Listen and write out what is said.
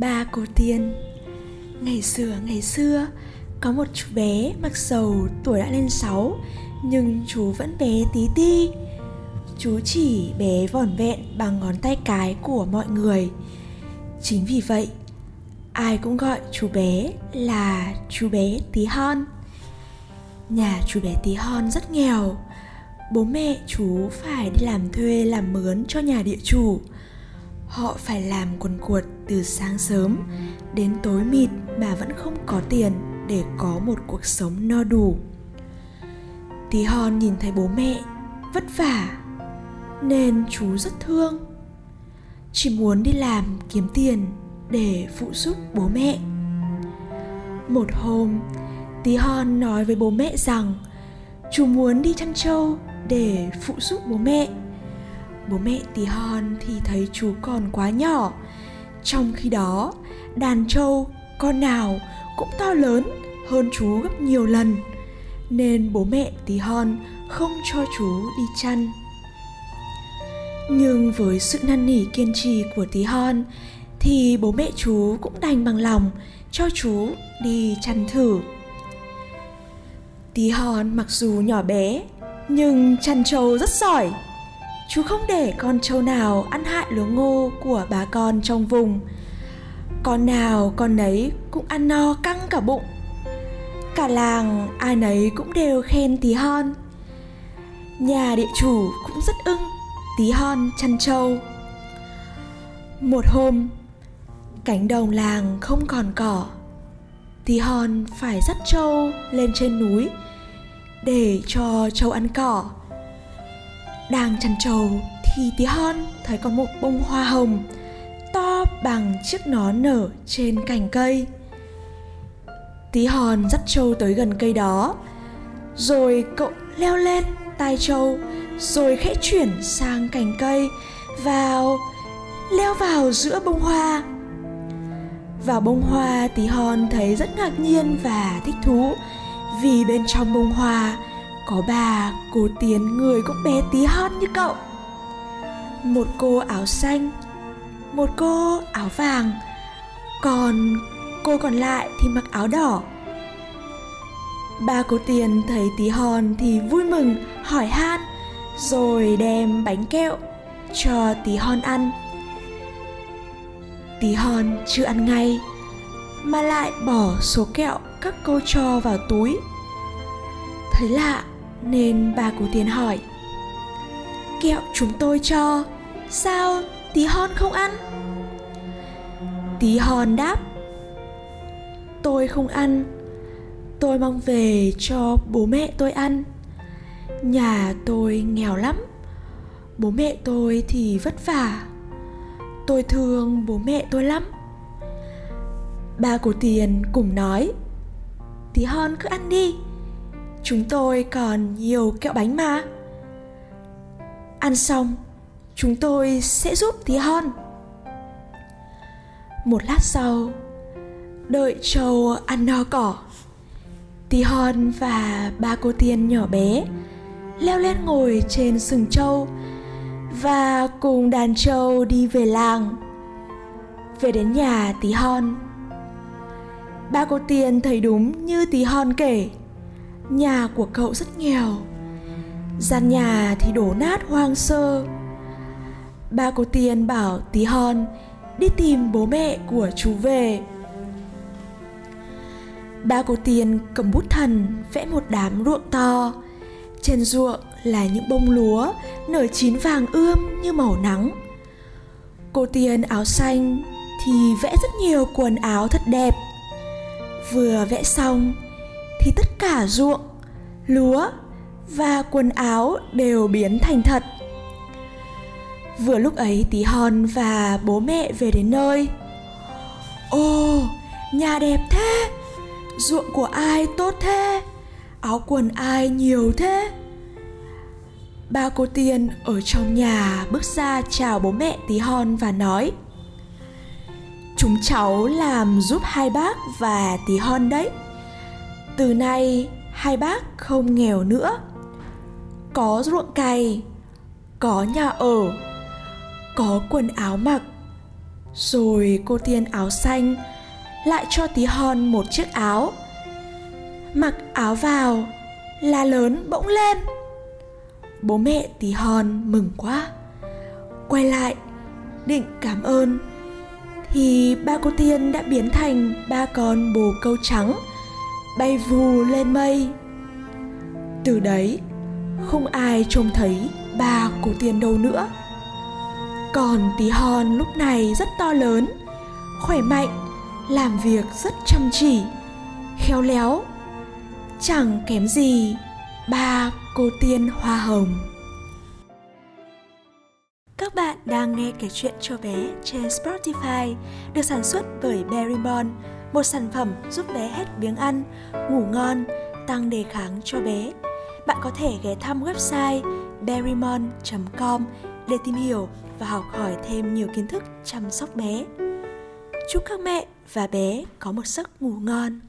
Ba cô tiên. Ngày xưa ngày xưa, Có một chú bé mặc dầu tuổi đã lên 6 Nhưng chú vẫn bé tí ti. Chú chỉ bé vỏn vẹn bằng ngón tay cái của mọi người. Chính vì vậy, Ai cũng gọi chú bé là chú bé tí hon. Nhà chú bé tí hon rất nghèo. Bố mẹ chú phải đi làm thuê, làm mướn cho nhà địa chủ. Họ phải làm quần cuột từ sáng sớm đến tối mịt mà vẫn không có tiền để có một cuộc sống no đủ. Tí hon nhìn thấy bố mẹ vất vả nên chú rất thương. Chỉ muốn đi làm kiếm tiền để phụ giúp bố mẹ. Một hôm, Tí hon nói với bố mẹ rằng chú muốn đi chăn trâu để phụ giúp bố mẹ bố mẹ tí hon thì thấy chú còn quá nhỏ. Trong khi đó, đàn trâu con nào cũng to lớn hơn chú gấp nhiều lần, nên bố mẹ tí hon không cho chú đi chăn. Nhưng với sự năn nỉ kiên trì của tí hon thì bố mẹ chú cũng đành bằng lòng cho chú đi chăn thử. Tí hon mặc dù nhỏ bé, nhưng chăn trâu rất giỏi chú không để con trâu nào ăn hại lúa ngô của bà con trong vùng. Con nào con nấy cũng ăn no căng cả bụng. Cả làng ai nấy cũng đều khen tí hon. Nhà địa chủ cũng rất ưng tí hon chăn trâu. Một hôm, cánh đồng làng không còn cỏ. Tí hon phải dắt trâu lên trên núi để cho trâu ăn cỏ đang chăn trâu thì tí hon thấy có một bông hoa hồng to bằng chiếc nón nở trên cành cây. Tí hon dắt trâu tới gần cây đó, rồi cậu leo lên tai trâu, rồi khẽ chuyển sang cành cây, vào, leo vào giữa bông hoa. Vào bông hoa, tí hon thấy rất ngạc nhiên và thích thú, vì bên trong bông hoa có bà cô tiến người cũng bé tí hon như cậu. Một cô áo xanh, một cô áo vàng, còn cô còn lại thì mặc áo đỏ. Ba cô tiền thấy tí hon thì vui mừng, hỏi han, rồi đem bánh kẹo cho tí hon ăn. Tí hon chưa ăn ngay, mà lại bỏ số kẹo các cô cho vào túi. Thấy lạ nên bà của tiền hỏi, kẹo chúng tôi cho, sao tí hon không ăn? Tí hon đáp, tôi không ăn, tôi mong về cho bố mẹ tôi ăn. Nhà tôi nghèo lắm, bố mẹ tôi thì vất vả. Tôi thương bố mẹ tôi lắm. Ba của tiền cùng nói, tí hon cứ ăn đi chúng tôi còn nhiều kẹo bánh mà. Ăn xong, chúng tôi sẽ giúp tí hon một lát sau, đợi trâu ăn no cỏ. Tí hon và ba cô tiên nhỏ bé leo lên ngồi trên sừng trâu và cùng đàn trâu đi về làng. Về đến nhà tí hon, ba cô tiên thấy đúng như tí hon kể nhà của cậu rất nghèo. Gian nhà thì đổ nát hoang sơ. Ba cô tiên bảo tí hon, đi tìm bố mẹ của chú về. Ba cô tiên cầm bút thần, vẽ một đám ruộng to. Trên ruộng là những bông lúa, nở chín vàng ươm như màu nắng. Cô tiên áo xanh thì vẽ rất nhiều quần áo thật đẹp. Vừa vẽ xong thì tất cả ruộng, lúa và quần áo đều biến thành thật. Vừa lúc ấy, tí hon và bố mẹ về đến nơi. Ồ, nhà đẹp thế! Ruộng của ai tốt thế? Áo quần ai nhiều thế? Ba cô tiên ở trong nhà bước ra chào bố mẹ tí hon và nói, chúng cháu làm giúp hai bác và tí hon đấy từ nay, hai bác không nghèo nữa. Có ruộng cày, có nhà ở, có quần áo mặc, rồi cô tiên áo xanh lại cho tí hon một chiếc áo. Mặc áo vào la lớn bỗng lên. Bố mẹ tí hon mừng quá. Quay lại, định cảm ơn, thì ba cô tiên đã biến thành ba con bồ câu trắng bay vù lên mây. Từ đấy không ai trông thấy ba cô tiên đâu nữa. Còn tí hon lúc này rất to lớn khỏe mạnh làm việc rất chăm chỉ khéo léo. Chẳng kém gì ba cô tiên hoa hồng. Các bạn đang nghe kể chuyện cho bé trên Spotify được sản xuất bởi Berrymon, một sản phẩm giúp bé hết biếng ăn, ngủ ngon, tăng đề kháng cho bé. Bạn có thể ghé thăm website berrymon.com để tìm hiểu và học hỏi thêm nhiều kiến thức chăm sóc bé. Chúc các mẹ và bé có một giấc ngủ ngon.